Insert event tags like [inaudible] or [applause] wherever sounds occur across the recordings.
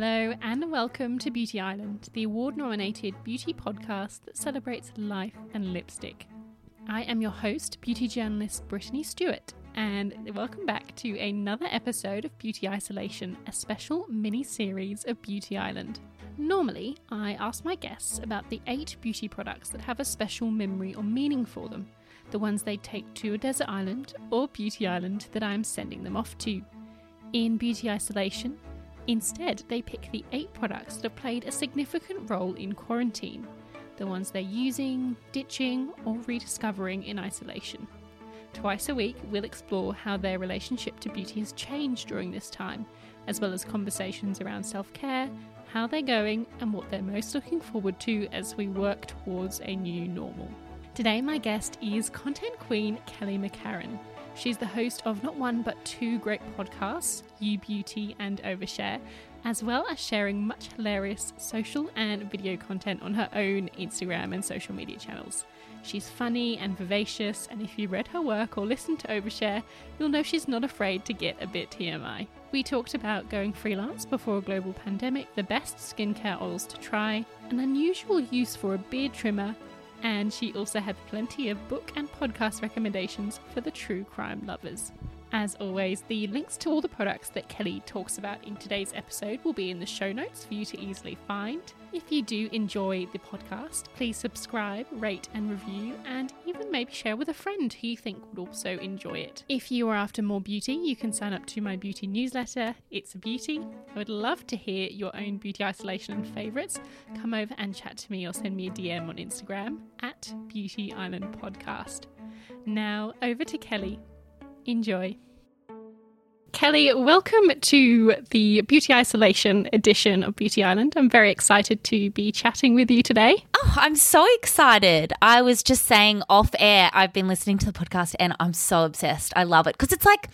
Hello, and welcome to Beauty Island, the award nominated beauty podcast that celebrates life and lipstick. I am your host, beauty journalist Brittany Stewart, and welcome back to another episode of Beauty Isolation, a special mini series of Beauty Island. Normally, I ask my guests about the eight beauty products that have a special memory or meaning for them, the ones they take to a desert island or beauty island that I am sending them off to. In Beauty Isolation, Instead, they pick the eight products that have played a significant role in quarantine, the ones they're using, ditching, or rediscovering in isolation. Twice a week, we'll explore how their relationship to beauty has changed during this time, as well as conversations around self care, how they're going, and what they're most looking forward to as we work towards a new normal. Today, my guest is content queen Kelly McCarren. She's the host of not one but two great podcasts, You Beauty and Overshare, as well as sharing much hilarious social and video content on her own Instagram and social media channels. She's funny and vivacious, and if you read her work or listened to Overshare, you'll know she's not afraid to get a bit TMI. We talked about going freelance before a global pandemic, the best skincare oils to try, an unusual use for a beard trimmer, and she also had plenty of book and podcast recommendations for the true crime lovers. As always, the links to all the products that Kelly talks about in today's episode will be in the show notes for you to easily find. If you do enjoy the podcast, please subscribe, rate, and review, and even maybe share with a friend who you think would also enjoy it. If you are after more beauty, you can sign up to my beauty newsletter, It's a Beauty. I would love to hear your own beauty isolation and favourites. Come over and chat to me or send me a DM on Instagram at Beauty Island Podcast. Now, over to Kelly. Enjoy. Kelly, welcome to the Beauty Isolation edition of Beauty Island. I'm very excited to be chatting with you today. Oh, I'm so excited. I was just saying off air, I've been listening to the podcast and I'm so obsessed. I love it because it's like,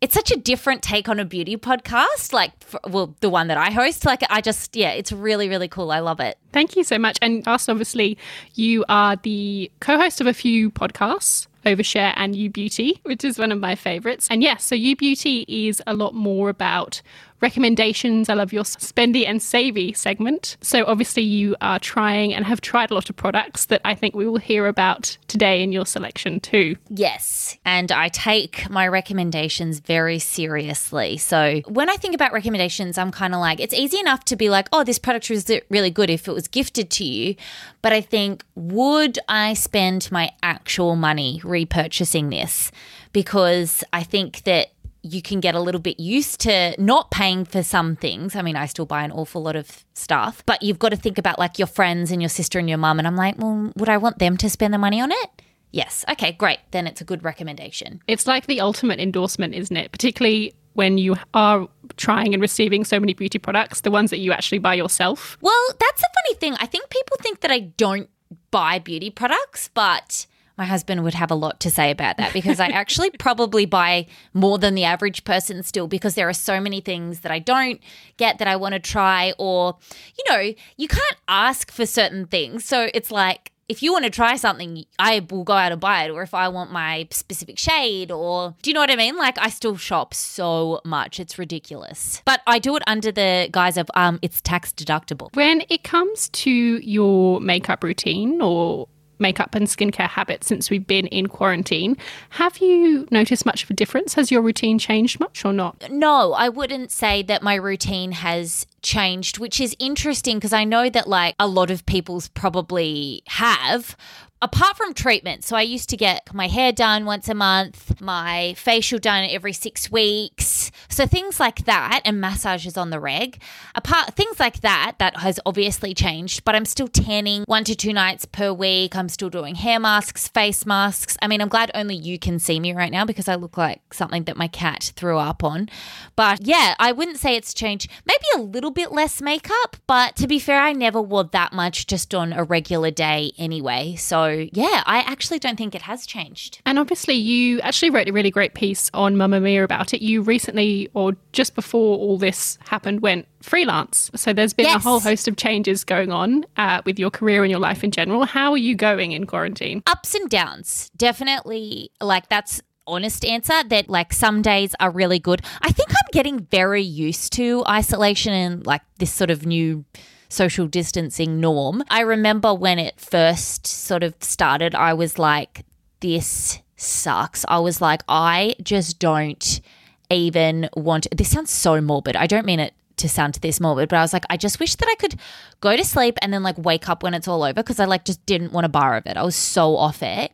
it's such a different take on a beauty podcast, like, for, well, the one that I host. Like, I just, yeah, it's really, really cool. I love it. Thank you so much. And us, obviously, you are the co host of a few podcasts. Overshare and You Beauty, which is one of my favorites. And yes, so You Beauty is a lot more about recommendations. I love your spendy and savvy segment. So obviously you are trying and have tried a lot of products that I think we will hear about today in your selection too. Yes, and I take my recommendations very seriously. So when I think about recommendations, I'm kind of like it's easy enough to be like, "Oh, this product was really good if it was gifted to you." But I think would I spend my actual money repurchasing this? Because I think that you can get a little bit used to not paying for some things. I mean, I still buy an awful lot of stuff, but you've got to think about like your friends and your sister and your mum. And I'm like, well, would I want them to spend the money on it? Yes. Okay, great. Then it's a good recommendation. It's like the ultimate endorsement, isn't it? Particularly when you are trying and receiving so many beauty products, the ones that you actually buy yourself. Well, that's a funny thing. I think people think that I don't buy beauty products, but my husband would have a lot to say about that because I actually [laughs] probably buy more than the average person still because there are so many things that I don't get that I want to try or you know, you can't ask for certain things. So it's like if you want to try something, I will go out and buy it. Or if I want my specific shade, or do you know what I mean? Like, I still shop so much. It's ridiculous. But I do it under the guise of um, it's tax deductible. When it comes to your makeup routine or makeup and skincare habits since we've been in quarantine. Have you noticed much of a difference? Has your routine changed much or not? No, I wouldn't say that my routine has changed, which is interesting because I know that like a lot of people's probably have, apart from treatment, so I used to get my hair done once a month, my facial done every six weeks. So things like that and massages on the reg. Apart things like that, that has obviously changed, but I'm still tanning one to two nights per week. I'm still doing hair masks, face masks. I mean, I'm glad only you can see me right now because I look like something that my cat threw up on. But yeah, I wouldn't say it's changed. Maybe a little bit less makeup, but to be fair, I never wore that much just on a regular day anyway. So yeah, I actually don't think it has changed. And obviously, you actually wrote a really great piece on Mamamia about it. You recently, or just before all this happened, went freelance. So there's been yes. a whole host of changes going on uh, with your career and your life in general. How are you going in quarantine? Ups and downs. Definitely, like that's honest answer that like some days are really good. I think I'm getting very used to isolation and like this sort of new social distancing norm. I remember when it first sort of started, I was like, this sucks. I was like, I just don't even want this sounds so morbid. I don't mean it to sound this morbid, but I was like, I just wish that I could go to sleep and then like wake up when it's all over because I like just didn't want a bar of it. I was so off it.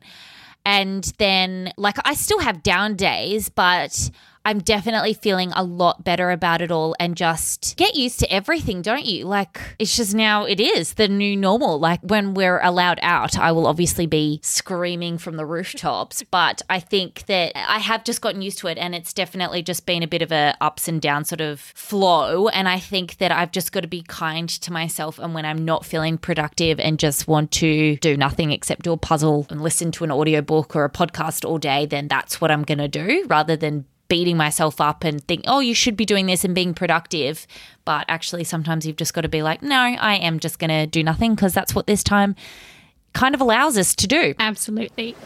And then like I still have down days, but I'm definitely feeling a lot better about it all and just get used to everything, don't you? Like, it's just now, it is the new normal. Like, when we're allowed out, I will obviously be screaming from the rooftops, [laughs] but I think that I have just gotten used to it and it's definitely just been a bit of a ups and down sort of flow. And I think that I've just got to be kind to myself. And when I'm not feeling productive and just want to do nothing except do a puzzle and listen to an audiobook or a podcast all day, then that's what I'm going to do rather than beating myself up and think, oh, you should be doing this and being productive. But actually, sometimes you've just got to be like, no, I am just going to do nothing because that's what this time kind of allows us to do. Absolutely.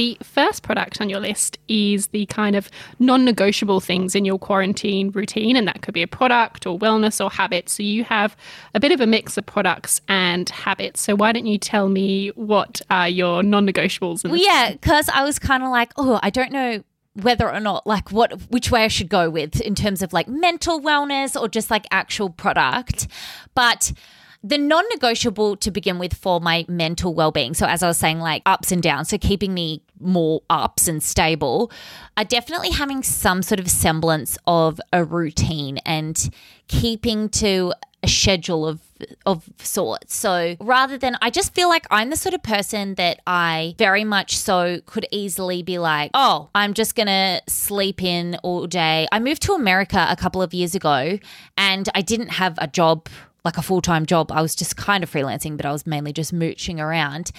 The first product on your list is the kind of non negotiable things in your quarantine routine, and that could be a product or wellness or habit. So you have a bit of a mix of products and habits. So why don't you tell me what are your non negotiables? Well, yeah, because I was kind of like, oh, I don't know whether or not like what which way I should go with in terms of like mental wellness or just like actual product. But the non negotiable to begin with for my mental well being, so as I was saying, like ups and downs, so keeping me more ups and stable, are definitely having some sort of semblance of a routine and keeping to a schedule of of sorts. So rather than I just feel like I'm the sort of person that I very much so could easily be like, "Oh, I'm just going to sleep in all day." I moved to America a couple of years ago and I didn't have a job like a full time job. I was just kind of freelancing, but I was mainly just mooching around.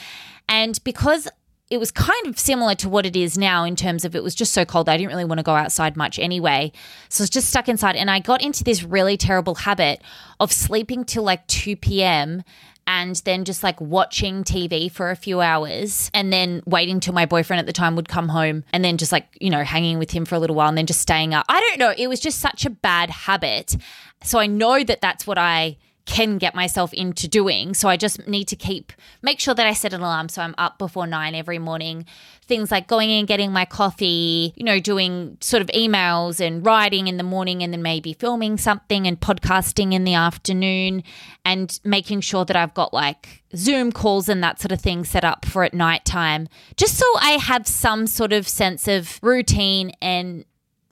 And because it was kind of similar to what it is now in terms of it was just so cold. I didn't really want to go outside much anyway. So I was just stuck inside. And I got into this really terrible habit of sleeping till like 2 p.m. and then just like watching TV for a few hours and then waiting till my boyfriend at the time would come home and then just like, you know, hanging with him for a little while and then just staying up. I don't know. It was just such a bad habit. So I know that that's what I can get myself into doing. So I just need to keep make sure that I set an alarm so I'm up before 9 every morning. Things like going in getting my coffee, you know, doing sort of emails and writing in the morning and then maybe filming something and podcasting in the afternoon and making sure that I've got like Zoom calls and that sort of thing set up for at night time just so I have some sort of sense of routine and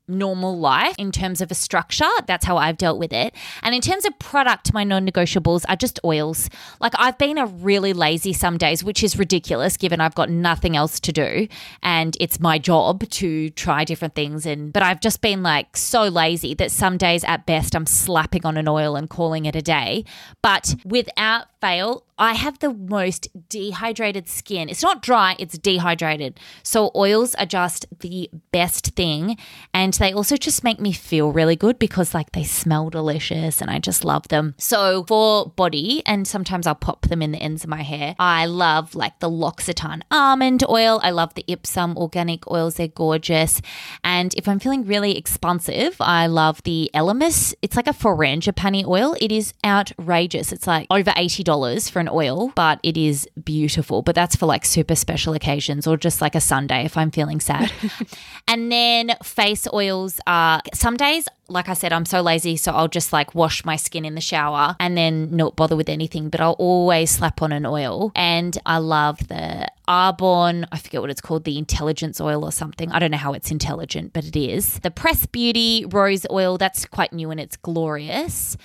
normal life in terms of a structure. That's how I've dealt with it. And in terms of product, my non negotiables are just oils. Like I've been a really lazy some days, which is ridiculous given I've got nothing else to do and it's my job to try different things. And but I've just been like so lazy that some days at best I'm slapping on an oil and calling it a day. But without fail, I have the most dehydrated skin. It's not dry, it's dehydrated. So oils are just the best thing. And they also just make me feel really good because like they smell delicious and I just love them. So for body, and sometimes I'll pop them in the ends of my hair, I love like the L'Occitane almond oil. I love the Ipsum organic oils. They're gorgeous. And if I'm feeling really expansive, I love the Elemis. It's like a frangipani oil. It is outrageous. It's like over $80 $10 for an oil, but it is beautiful. But that's for like super special occasions or just like a Sunday if I'm feeling sad. [laughs] and then face oils are some days like I said, I'm so lazy, so I'll just like wash my skin in the shower and then not bother with anything. But I'll always slap on an oil. And I love the Arbonne, I forget what it's called, the intelligence oil or something. I don't know how it's intelligent, but it is. The Press Beauty rose oil, that's quite new and it's glorious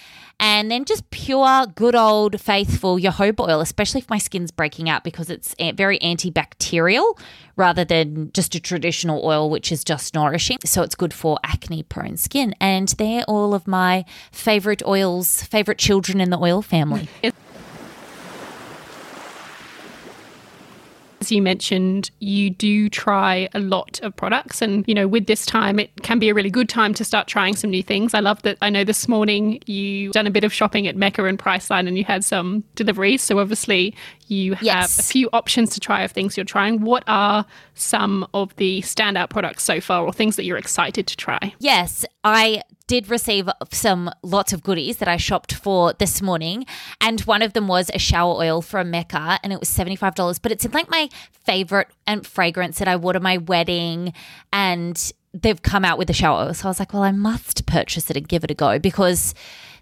and then just pure, good old, faithful jojoba oil, especially if my skin's breaking out because it's very antibacterial rather than just a traditional oil, which is just nourishing. So it's good for acne prone skin. And they're all of my favorite oils, favorite children in the oil family. [laughs] As you mentioned, you do try a lot of products. And, you know, with this time, it can be a really good time to start trying some new things. I love that I know this morning you done a bit of shopping at Mecca and Priceline and you had some deliveries. So obviously you have Yes. a few options to try of things you're trying. What are some of the standout products so far or things that you're excited to try? Yes, I did receive some lots of goodies that I shopped for this morning, and one of them was a shower oil from Mecca, and it was seventy five dollars. But it's in like my favorite and fragrance that I wore to my wedding, and they've come out with a shower oil. So I was like, well, I must purchase it and give it a go because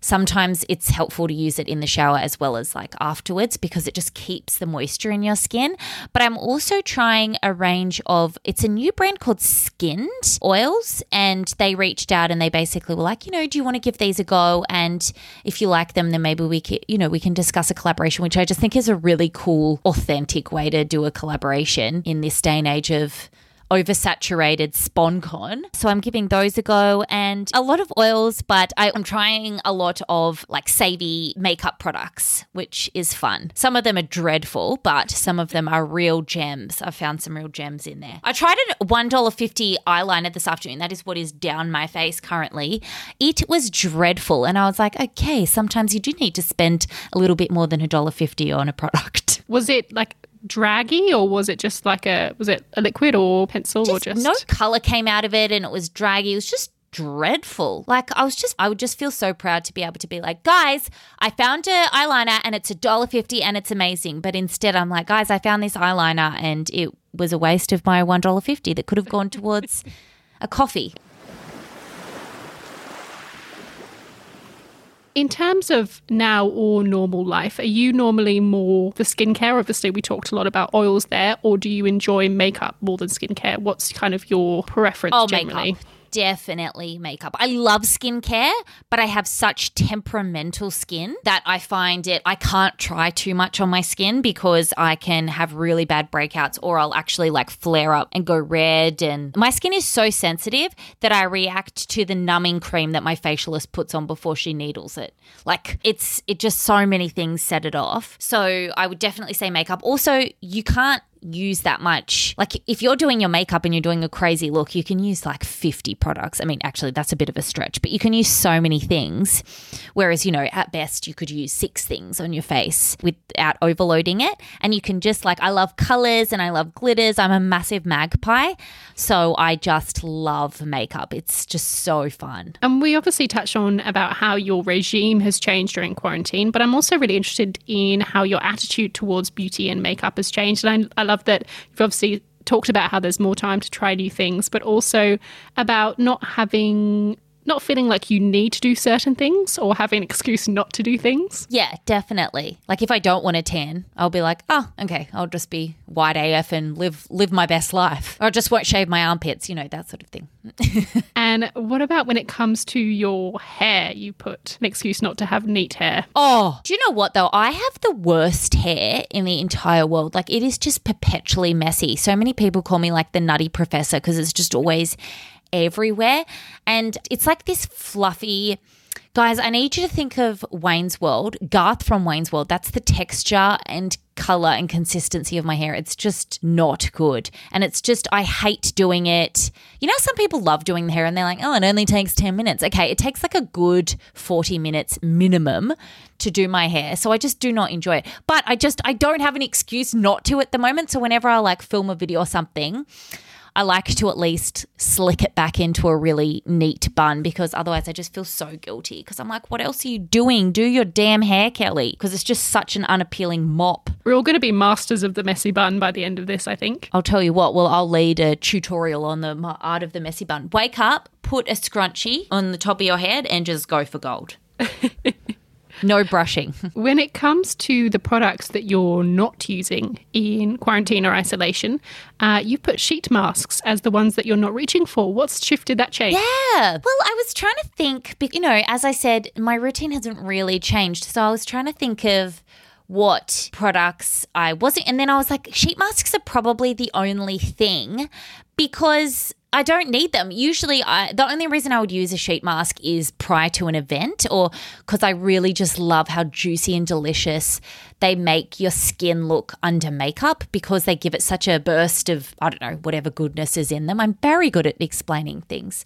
sometimes it's helpful to use it in the shower as well as like afterwards because it just keeps the moisture in your skin. But I'm also trying a range of it's a new brand called Skinned oils and they reached out and they basically were like, you know, do you want to give these a go and if you like them then maybe we can, you know, we can discuss a collaboration which I just think is a really cool authentic way to do a collaboration in this day and age of oversaturated SponCon. So I'm giving those a go and a lot of oils, but I, am trying a lot of like savvy makeup products, which is fun. Some of them are dreadful, but some of them are real gems. I found some real gems in there. I tried a $1.50 eyeliner this afternoon. That is what is down my face currently. It was dreadful. And I was like, okay, sometimes you do need to spend a little bit more than $1.50 on a product. Was it like draggy or was it just like a was it a liquid or pencil or Just just no color came out of it and it was draggy. It was just dreadful. Like I was just I would just feel so proud to be able to be like, guys, I found a eyeliner and it's a dollar fifty and it's amazing. But instead I'm like, guys, I found this eyeliner and it was a waste of my one dollar fifty that could have gone towards [laughs] a coffee. In terms of now or normal life, are you normally more for skincare? Obviously, we talked a lot about oils there, or do you enjoy makeup more than skincare? What's kind of your preference Oh, generally? makeup. Definitely makeup. I love skincare, but I have such temperamental skin that I find it, I can't try too much on my skin because I can have really bad breakouts or I'll actually like flare up and go red. And my skin is so sensitive that I react to the numbing cream that my facialist puts on before she needles it. Like it's, it just so many things set it off. So I would definitely say makeup. Also, you can't use that much. Like if you're doing your makeup and you're doing a crazy look, you can use like 50 products. I mean, actually that's a bit of a stretch, but you can use so many things. Whereas, you know, at best you could use six things on your face without overloading it. And you can just like I love colors and I love glitters. I'm a massive magpie, so I just love makeup. It's just so fun. And we obviously touched on about how your regime has changed during quarantine, but I'm also really interested in how your attitude towards beauty and makeup has changed. And I, I love that you've obviously talked about how there's more time to try new things, but also about not having, not feeling like you need to do certain things or having an excuse not to do things. Yeah, definitely. Like if I don't want to tan, I'll be like, oh, okay, I'll just be white AF and live live my best life. Or I just won't shave my armpits, you know, that sort of thing. [laughs] And what about when it comes to your hair? You put an excuse not to have neat hair. Oh, do you know what though? I have the worst hair in the entire world. Like it is just perpetually messy. So many people call me like the nutty professor because it's just always everywhere. And it's like this fluffy. Guys, I need you to think of Wayne's World, Garth from Wayne's World. That's the texture and color and consistency of my hair. It's just not good. And it's just, I hate doing it. You know, some people love doing the hair and they're like, oh, it only takes 10 minutes. Okay, it takes like a good 40 minutes minimum to do my hair. So I just do not enjoy it. But I just, I don't have an excuse not to at the moment. So whenever I like film a video or something, I like to at least slick it back into a really neat bun because otherwise I just feel so guilty because I'm like, what else are you doing? Do your damn hair, Kelly, because it's just such an unappealing mop. We're all going to be masters of the messy bun by the end of this, I think. I'll tell you what, well, I'll lead a tutorial on the art of the messy bun. Wake up, put a scrunchie on the top of your head, and just go for gold. [laughs] no brushing. [laughs] When it comes to the products that you're not using in quarantine or isolation, uh, you've put sheet masks as the ones that you're not reaching for. What's shifted that change? Yeah. Well, I was trying to think, you know, as I said, my routine hasn't really changed. So I was trying to think of what products I wasn't. And then I was like, sheet masks are probably the only thing because I don't need them. Usually, I, the only reason I would use a sheet mask is prior to an event or because I really just love how juicy and delicious they make your skin look under makeup because they give it such a burst of, I don't know, whatever goodness is in them. I'm very good at explaining things.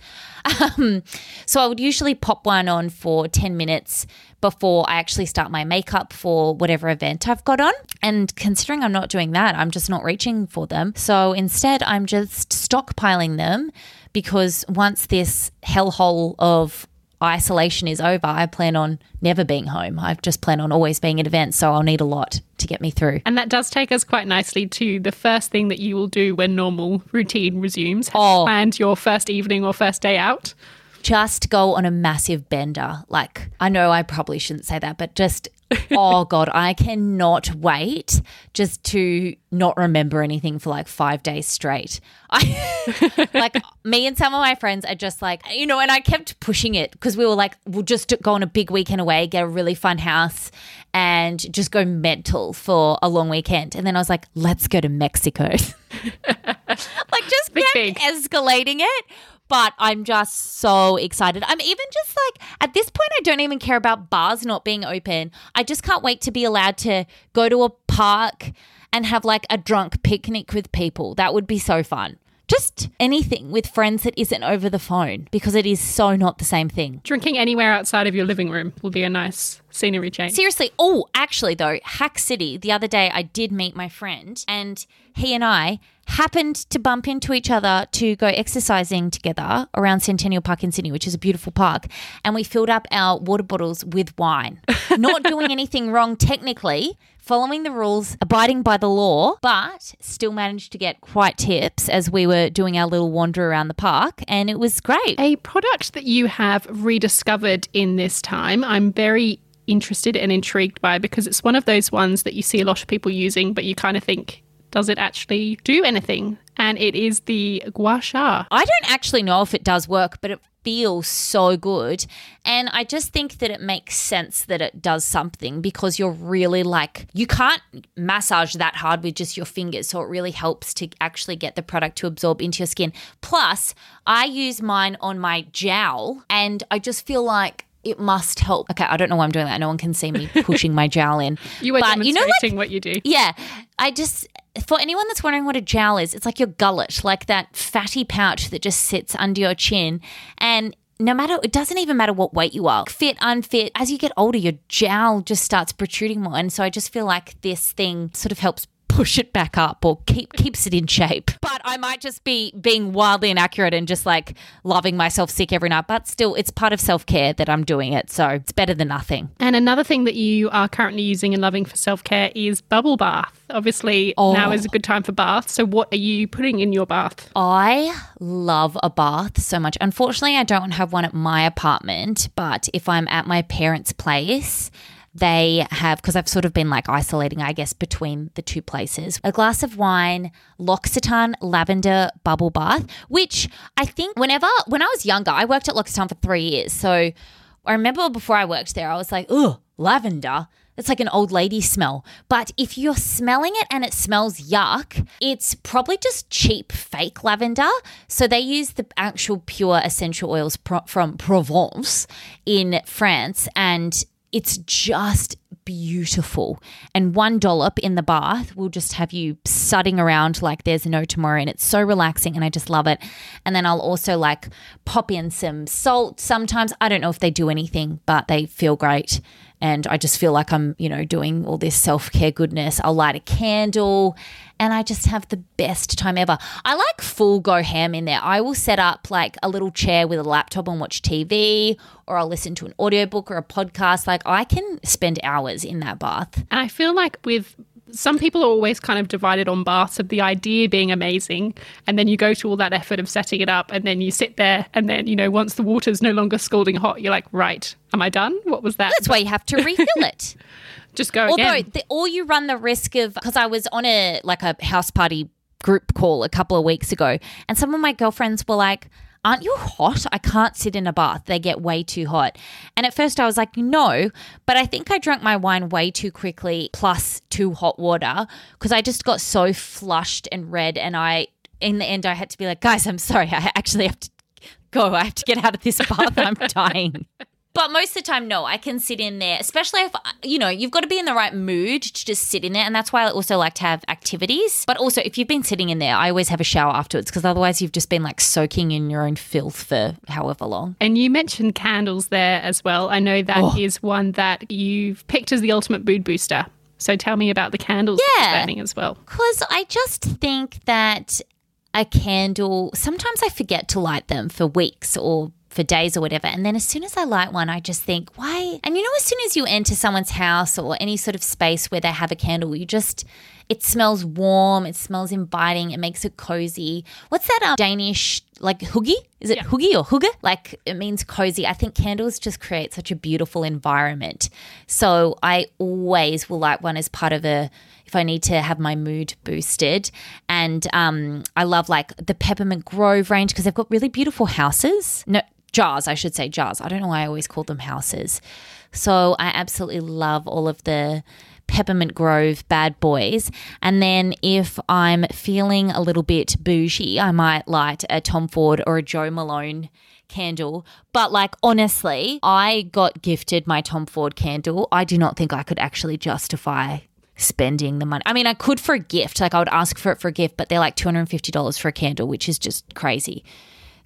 Um, so I would usually pop one on for 10 minutes before I actually start my makeup for whatever event I've got on. And considering I'm not doing that, I'm just not reaching for them. So instead, I'm just stockpiling them because once this hellhole of isolation is over, I plan on never being home. I just plan on always being at events, so I'll need a lot to get me through. And that does take us quite nicely to the first thing that you will do when normal routine resumes. Oh. And your first evening or first day out. Just go on a massive bender. Like, I know I probably shouldn't say that, but just [laughs] oh god, I cannot wait just to not remember anything for like 5 days straight. I [laughs] like me and some of my friends are just like, you know, and I kept pushing it because we were like, we'll just go on a big weekend away, get a really fun house and just go mental for a long weekend. And then I was like, let's go to Mexico. [laughs] like just kept escalating it. But I'm just so excited. I'm even just like, at this point, I don't even care about bars not being open. I just can't wait to be allowed to go to a park and have like a drunk picnic with people. That would be so fun. Just anything with friends that isn't over the phone because it is so not the same thing. Drinking anywhere outside of your living room will be a nice scenery change. Seriously. Oh, actually, though, Hack City, the other day I did meet my friend and he and I happened to bump into each other to go exercising together around Centennial Park in Sydney, which is a beautiful park. And we filled up our water bottles with wine. [laughs] Not doing anything wrong technically, following the rules, abiding by the law, but still managed to get quite tips as we were doing our little wander around the park. And it was great. A product that you have rediscovered in this time, I'm very interested and intrigued by because it's one of those ones that you see a lot of people using, but you kind of think, does it actually do anything? And it is the gua sha. I don't actually know if it does work, but it feels so good. And I just think that it makes sense that it does something because you're really like, you can't massage that hard with just your fingers. So it really helps to actually get the product to absorb into your skin. Plus, I use mine on my jowl and I just feel like, it must help. Okay, I don't know why I'm doing that. No one can see me pushing my jowl in. [laughs] You are but you demonstrating know, like, what you do. yeah, I just for anyone that's wondering what a jowl is, it's like your gullet, like that fatty pouch that just sits under your chin. And no matter, it doesn't even matter what weight you are, fit, unfit, as you get older, your jowl just starts protruding more. And so I just feel like this thing sort of helps push it back up or keep keeps it in shape. But I might just be being wildly inaccurate and just like loving myself sick every night. But still, it's part of self care that I'm doing it. So it's better than nothing. And another thing that you are currently using and loving for self care is bubble bath. Obviously, oh. now is a good time for bath. So, what are you putting in your bath? I love a bath so much. Unfortunately, I don't have one at my apartment, but if I'm at my parents' place, they have, because I've sort of been like isolating, I guess, between the two places, a glass of wine, L'Occitane lavender bubble bath, which I think whenever, when I was younger, I worked at L'Occitane for three years. So I remember before I worked there, I was like, oh, lavender. It's like an old lady smell. But if you're smelling it and it smells yuck, it's probably just cheap fake lavender. So they use the actual pure essential oils pro- from Provence in France and it's just beautiful. And one dollop in the bath will just have you sudding around like there's no tomorrow. And it's so relaxing and I just love it. And then I'll also like pop in some salt sometimes. I don't know if they do anything, but they feel great. And I just feel like I'm, you know, doing all this self care goodness. I'll light a candle and I just have the best time ever. I like full go ham in there. I will set up like a little chair with a laptop and watch TV, or I'll listen to an audiobook or a podcast. Like I can spend hours in that bath. And I feel like with some people are always kind of divided on baths of the idea being amazing and then you go to all that effort of setting it up and then you sit there and then you know once the water's no longer scalding hot you're like right am i done what was that That's why you have to refill it. [laughs] just go Although, again the, or you run the risk of because I was on a like a house party group call a couple of weeks ago, and some of my girlfriends were like. Aren't you hot? I can't sit in a bath. They get way too hot. And at first I was like, no, but I think I drank my wine way too quickly, plus too hot water, because I just got so flushed and red and I in the end, I had to be like, guys, I'm sorry. I actually have to go. I have to get out of this bath. I'm [laughs] dying. But most of the time, no, I can sit in there, especially if, you know, you've got to be in the right mood to just sit in there. And that's why I also like to have activities. But also, if you've been sitting in there, I always have a shower afterwards because otherwise you've just been like soaking in your own filth for however long. And you mentioned candles there as well. I know that Oh. is one that you've picked as the ultimate mood booster. So tell me about the candles Yeah. you're burning as well. Because I just think that a candle, sometimes I forget to light them for weeks or for days or whatever. And then as soon as I light one, I just think, why? And you know, as soon as you enter someone's house or any sort of space where they have a candle, you just, it smells warm, it smells inviting, it makes it cozy. What's that um, Danish, like hoogie? Is it Yeah. hoogie or hugge? Like it means cozy. I think candles just create such a beautiful environment. So I always will light one as part of a if I need to have my mood boosted. And um, I love like the Peppermint Grove range because they've got really beautiful houses. No, jars, I should say jars. I don't know why I always call them houses. So I absolutely love all of the Peppermint Grove bad boys. And then if I'm feeling a little bit bougie, I might light a Tom Ford or a Joe Malone candle. But like honestly, I got gifted my Tom Ford candle. I do not think I could actually justify spending the money. I mean, I could for a gift. Like I would ask for it for a gift, but they're like $250 for a candle, which is just crazy.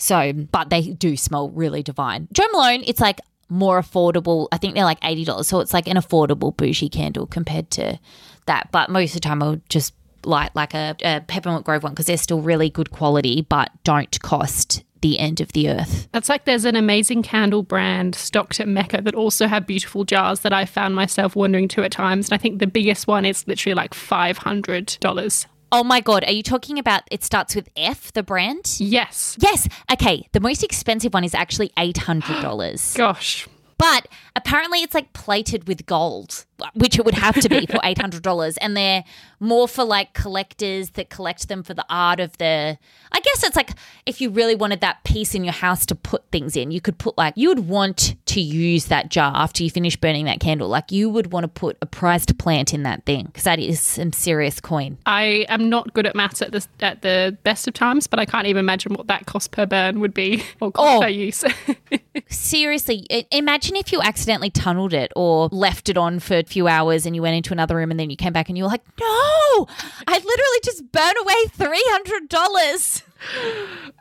So, but they do smell really divine. Joe Malone, it's like more affordable. I think they're like $80. So it's like an affordable bougie candle compared to that. But most of the time, I'll just light like a, a Peppermint Grove one because they're still really good quality, but don't cost the end of the earth. That's like there's an amazing candle brand stocked at Mecca that also have beautiful jars that I found myself wandering to at times. And I think the biggest one is literally like $500. Oh my God. Are you talking about it starts with F, the brand? Yes. Yes. Okay. The most expensive one is actually $800. [gasps] Gosh. But apparently it's like plated with gold, which it would have to be for [laughs] $800. And they're more for like collectors that collect them for the art of the. I guess it's like if you really wanted that piece in your house to put things in, you could put like, you would want to use that jar after you finish burning that candle. Like you would want to put a prized plant in that thing because that is some serious coin. I am not good at maths at the, at the best of times, but I can't even imagine what that cost per burn would be or cost Oh. per use. [laughs] Seriously, i- imagine if you accidentally tunneled it or left it on for a few hours and you went into another room and then you came back and you were like, no, I literally just burned away $300.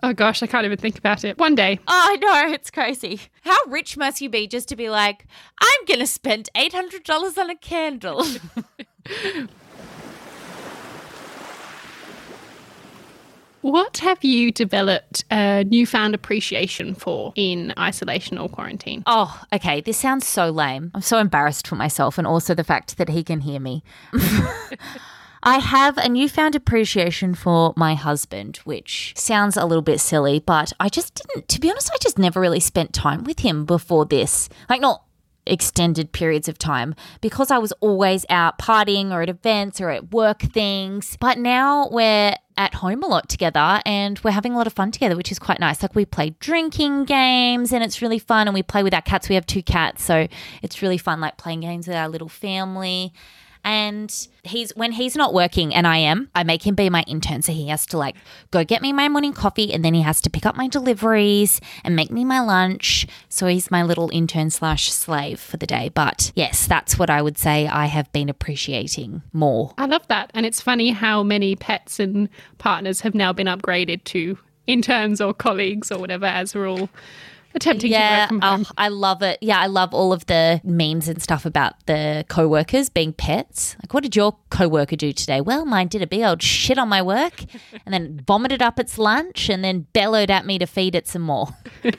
oh gosh, I can't even think about it. One day. Oh, I know, it's crazy. How rich must you be just to be like, I'm going to spend $800 on a candle? [laughs] What have you developed a newfound appreciation for in isolation or quarantine? oh, okay, this sounds so lame. I'm so embarrassed for myself and also the fact that he can hear me. [laughs] I have a newfound appreciation for my husband, which sounds a little bit silly, but I just didn't, to be honest, I just never really spent time with him before this. Like, not extended periods of time because I was always out partying or at events or at work things. But now we're at home a lot together and we're having a lot of fun together, which is quite nice. Like we play drinking games and it's really fun and we play with our cats. We have two cats, so it's really fun like playing games with our little family. And he's when he's not working and I am, I make him be my intern. So he has to like go get me my morning coffee and then he has to pick up my deliveries and make me my lunch. So he's my little intern slash slave for the day. But yes, that's what I would say I have been appreciating more. I love that. And it's funny how many pets and partners have now been upgraded to interns or colleagues or whatever as we're all attempting to Yeah, work from oh, home. oh, I love it. Yeah, I love all of the memes and stuff about the co-workers being pets. Like, what did your co-worker do today? Well, mine did a big old shit on my work, [laughs] and then vomited up its lunch, and then bellowed at me to feed it some more. [laughs]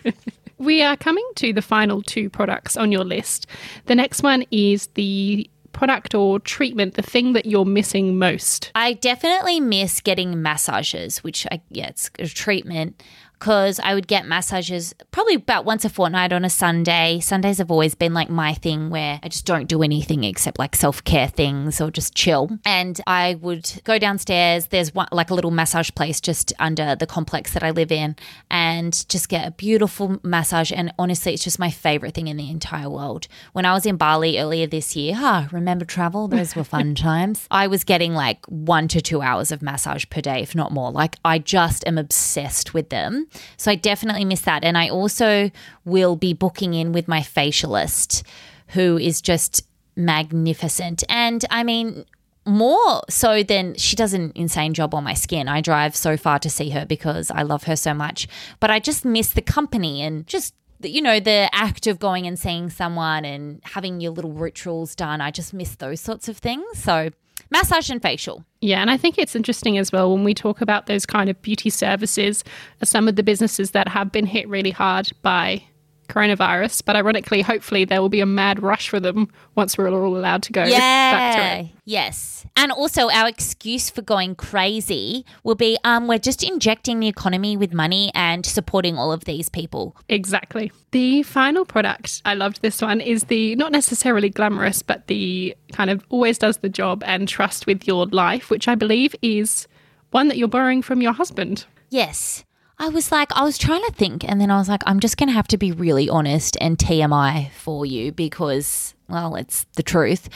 We are coming to the final two products on your list. The next one is the product or treatment, the thing that you're missing most. I definitely miss getting massages, which I yeah, it's a treatment because I would get massages probably about once a fortnight on a Sunday. Sundays have always been like my thing where I just don't do anything except like self care things or just chill. And I would go downstairs. There's one, like a little massage place just under the complex that I live in and just get a beautiful massage. And honestly, it's just my favorite thing in the entire world. When I was in Bali earlier this year, remember travel? Those were fun [laughs] times. I was getting like one to two hours of massage per day, if not more. Like I just am obsessed with them. So I definitely miss that. And I also will be booking in with my facialist, who is just magnificent. And I mean, more so than she does an insane job on my skin. I drive so far to see her because I love her so much. But I just miss the company and just you know the act of going and seeing someone and having your little rituals done. I just miss those sorts of things. So massage and facial. Yeah, and I think it's interesting as well when we talk about those kind of beauty services, some of the businesses that have been hit really hard by coronavirus, but ironically, hopefully, there will be a mad rush for them once we're all allowed to go yeah. back to it. Yes. And also, our excuse for going crazy will be um, we're just injecting the economy with money and supporting all of these people. Exactly. The final product, I loved this one, is the not necessarily glamorous, but the kind of always does the job and trust with your life, which I believe is one that you're borrowing from your husband. Yes. I was like, I was trying to think, and then I was like, I'm just going to have to be really honest and TMI for you because, well, it's the truth.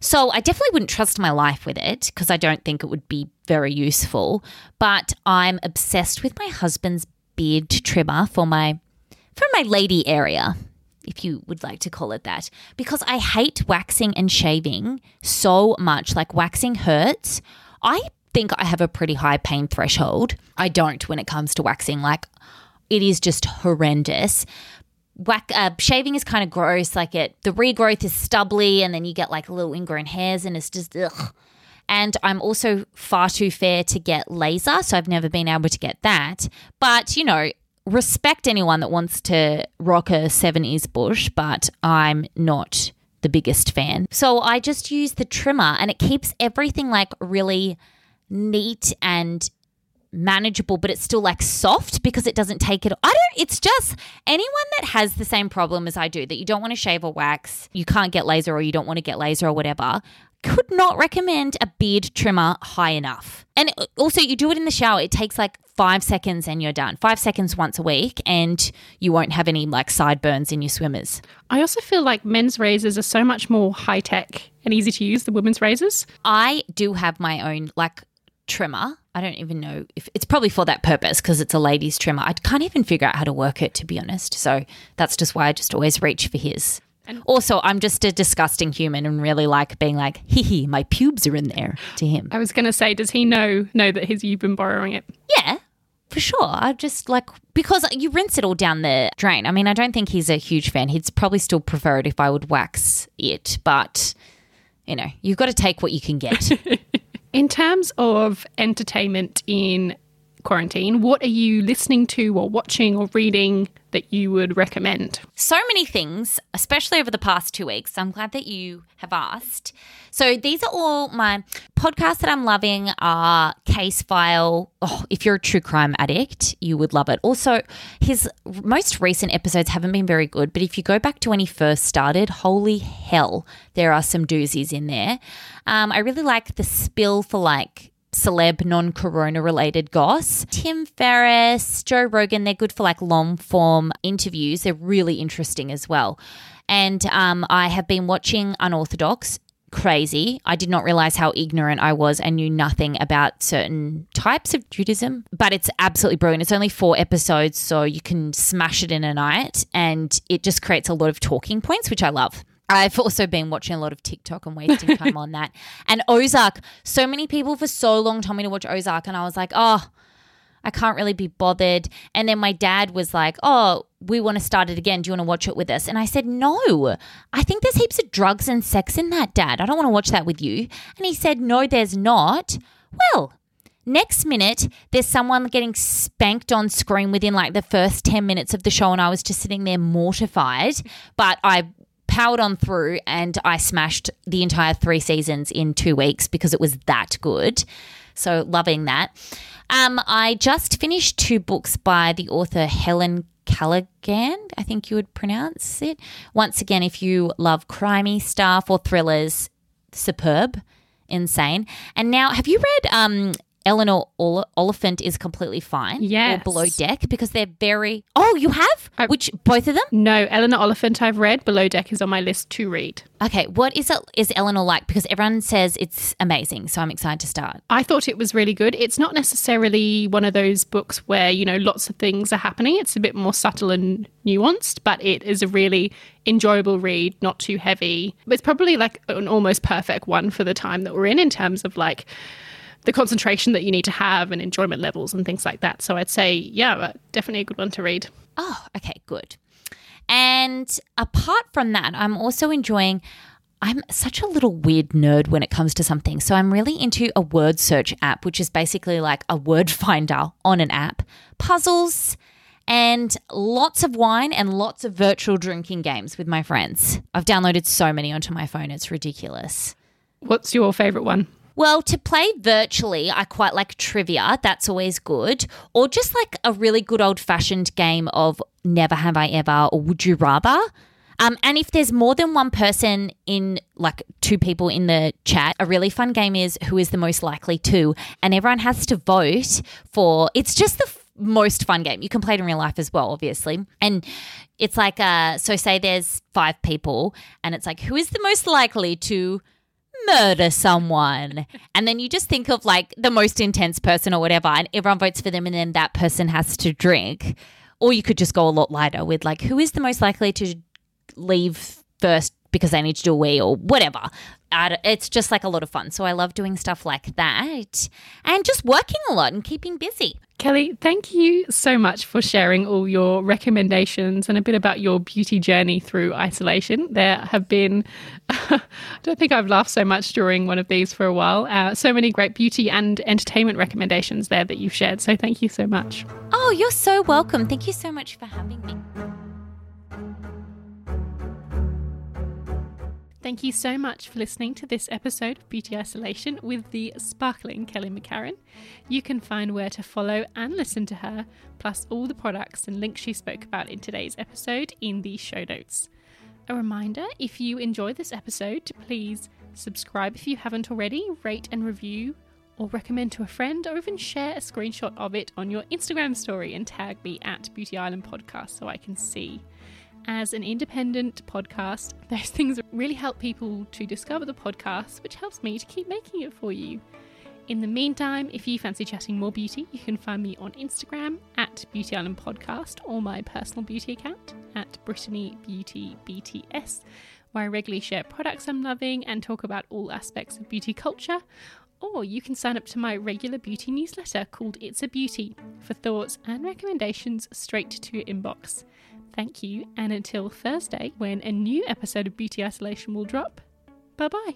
So I definitely wouldn't trust my life with it because I don't think it would be very useful. But I'm obsessed with my husband's beard trimmer for my for my lady area if you would like to call it that, because I hate waxing and shaving so much. Like, waxing hurts. I think I have a pretty high pain threshold. I don't when it comes to waxing. Like, it is just horrendous. Whack, uh, shaving is kind of gross. Like it, the regrowth is stubbly, and then you get like little ingrown hairs, and it's just ugh. And I'm also far too fair to get laser, so I've never been able to get that. But you know, respect anyone that wants to rock a 70s bush, but I'm not the biggest fan. So I just use the trimmer, and it keeps everything like really neat and manageable, but it's still like soft because it doesn't take it. I don't, it's just anyone that has the same problem as I do that you don't want to shave or wax, you can't get laser or you don't want to get laser or whatever. Could not recommend a beard trimmer high enough. And uh, also, you do it in the shower. It takes like five seconds and you're done. Five seconds once a week, and you won't have any like sideburns in your swimmers. I also feel like men's razors are so much more high tech and easy to use than women's razors. I do have my own like trimmer. I don't even know if it's probably for that purpose because it's a ladies trimmer. I can't even figure out how to work it to be honest. So that's just why I just always reach for his. And also, I'm just a disgusting human and really like being like, hee hee, my pubes are in there to him. I was going to say, does he know know that his you've been borrowing it? Yeah, for sure. I just like because you rinse it all down the drain. I mean, I don't think he's a huge fan. He'd probably still prefer it if I would wax it, but you know, you've got to take what you can get. [laughs] In terms of entertainment in quarantine, what are you listening to or watching or reading that you would recommend? So many things, especially over the past two weeks. I'm glad that you have asked. So these are all my podcasts that I'm loving are Case File. Oh, if you're a true crime addict, you would love it. Also, his most recent episodes haven't been very good, but if you go back to when he first started, holy hell, there are some doozies in there. Um, I really like the spill for like celeb non corona related goss. Tim Ferriss, Joe Rogan, they're good for like long form interviews. They're really interesting as well. And um, I have been watching Unorthodox. Crazy. I did not realize how ignorant I was and knew nothing about certain types of Judaism, but it's absolutely brilliant. It's only four episodes, so you can smash it in a night and it just creates a lot of talking points, which I love. I've also been watching a lot of TikTok and wasting time on that. [laughs] And Ozark, so many people for so long told me to watch Ozark, and I was like, oh, I can't really be bothered. And then my dad was like, oh, we want to start it again. Do you want to watch it with us? And I said, no, I think there's heaps of drugs and sex in that, dad. I don't want to watch that with you. And he said, no, there's not. Well, Next minute, there's someone getting spanked on screen within like the first 10 minutes of the show, and I was just sitting there mortified. But I powered on through and I smashed the entire three seasons in two weeks because it was that good. So loving that. Um, I just finished two books by the author Helen Callaghan, I think you would pronounce it. Once again, if you love crimey stuff or thrillers, superb, insane. And now, have you read um, Eleanor Oliphant is completely fine. Yes. Or Below Deck because they're very. Oh, you have? I- Which, both of them? No, Eleanor Oliphant I've read. Below Deck is on my list to read. Okay. What is it? Is Eleanor like? Because everyone says it's amazing. So I'm excited to start. I thought it was really good. It's not necessarily one of those books where, you know, lots of things are happening. It's a bit more subtle and nuanced, but it is a really enjoyable read, not too heavy. It's probably like an almost perfect one for the time that we're in, in terms of like the concentration that you need to have and enjoyment levels and things like that. So I'd say, yeah, uh, definitely a good one to read. Oh, okay, good. And apart from that, I'm also enjoying. I'm such a little weird nerd when it comes to something. So I'm really into a word search app, which is basically like a word [laughs] finder on an app, puzzles, and lots of wine and lots of virtual drinking games with my friends. I've downloaded so many onto my phone, it's ridiculous. What's your favorite one? Well, to play virtually, I quite like trivia. That's always good. Or just like a really good old fashioned game of Never Have I Ever or Would You Rather. Um, and if there's more than one person in, like two people in the chat, a really fun game is who is the most likely to. And everyone has to vote for it's just the f- most fun game. You can play it in real life as well, obviously. And it's like, uh, so say there's five people, and it's like, who is the most likely to murder someone. and then you just think of like the most intense person or whatever, and everyone votes for them, and then that person has to drink. Or you could just go a lot lighter with like, who is the most likely to leave first because I need to do a wee or whatever. It's just like a lot of fun. So I love doing stuff like that and just working a lot and keeping busy. Kelly, thank you so much for sharing all your recommendations and a bit about your beauty journey through isolation. There have been, [laughs] I don't think I've laughed so much during one of these for a while. Uh, so many great beauty and entertainment recommendations there that you've shared. So thank you so much. Oh, you're so welcome. Thank you so much for having me. Thank you so much for listening to this episode of Beauty Isolation with the sparkling Kelly McCarran. You can find where to follow and listen to her, plus all the products and links she spoke about in today's episode in the show notes. A reminder if you enjoyed this episode to please subscribe if you haven't already, rate and review, or recommend to a friend, or even share a screenshot of it on your Instagram story and tag me at Beauty Island Podcast so I can see as an independent podcast, [laughs] those things really help people to discover the podcast, which helps me to keep making it for you. In the meantime, if you fancy chatting more beauty, you can find me on Instagram at Beauty Island Podcast or my personal beauty account at Brittany Beauty BTS, where I regularly share products I'm loving and talk about all aspects of beauty culture. Or you can sign up to my regular beauty newsletter called It's a Beauty for thoughts and recommendations straight to your inbox. Thank you, and until Thursday, when a new episode of Beauty Isolation will drop, bye bye.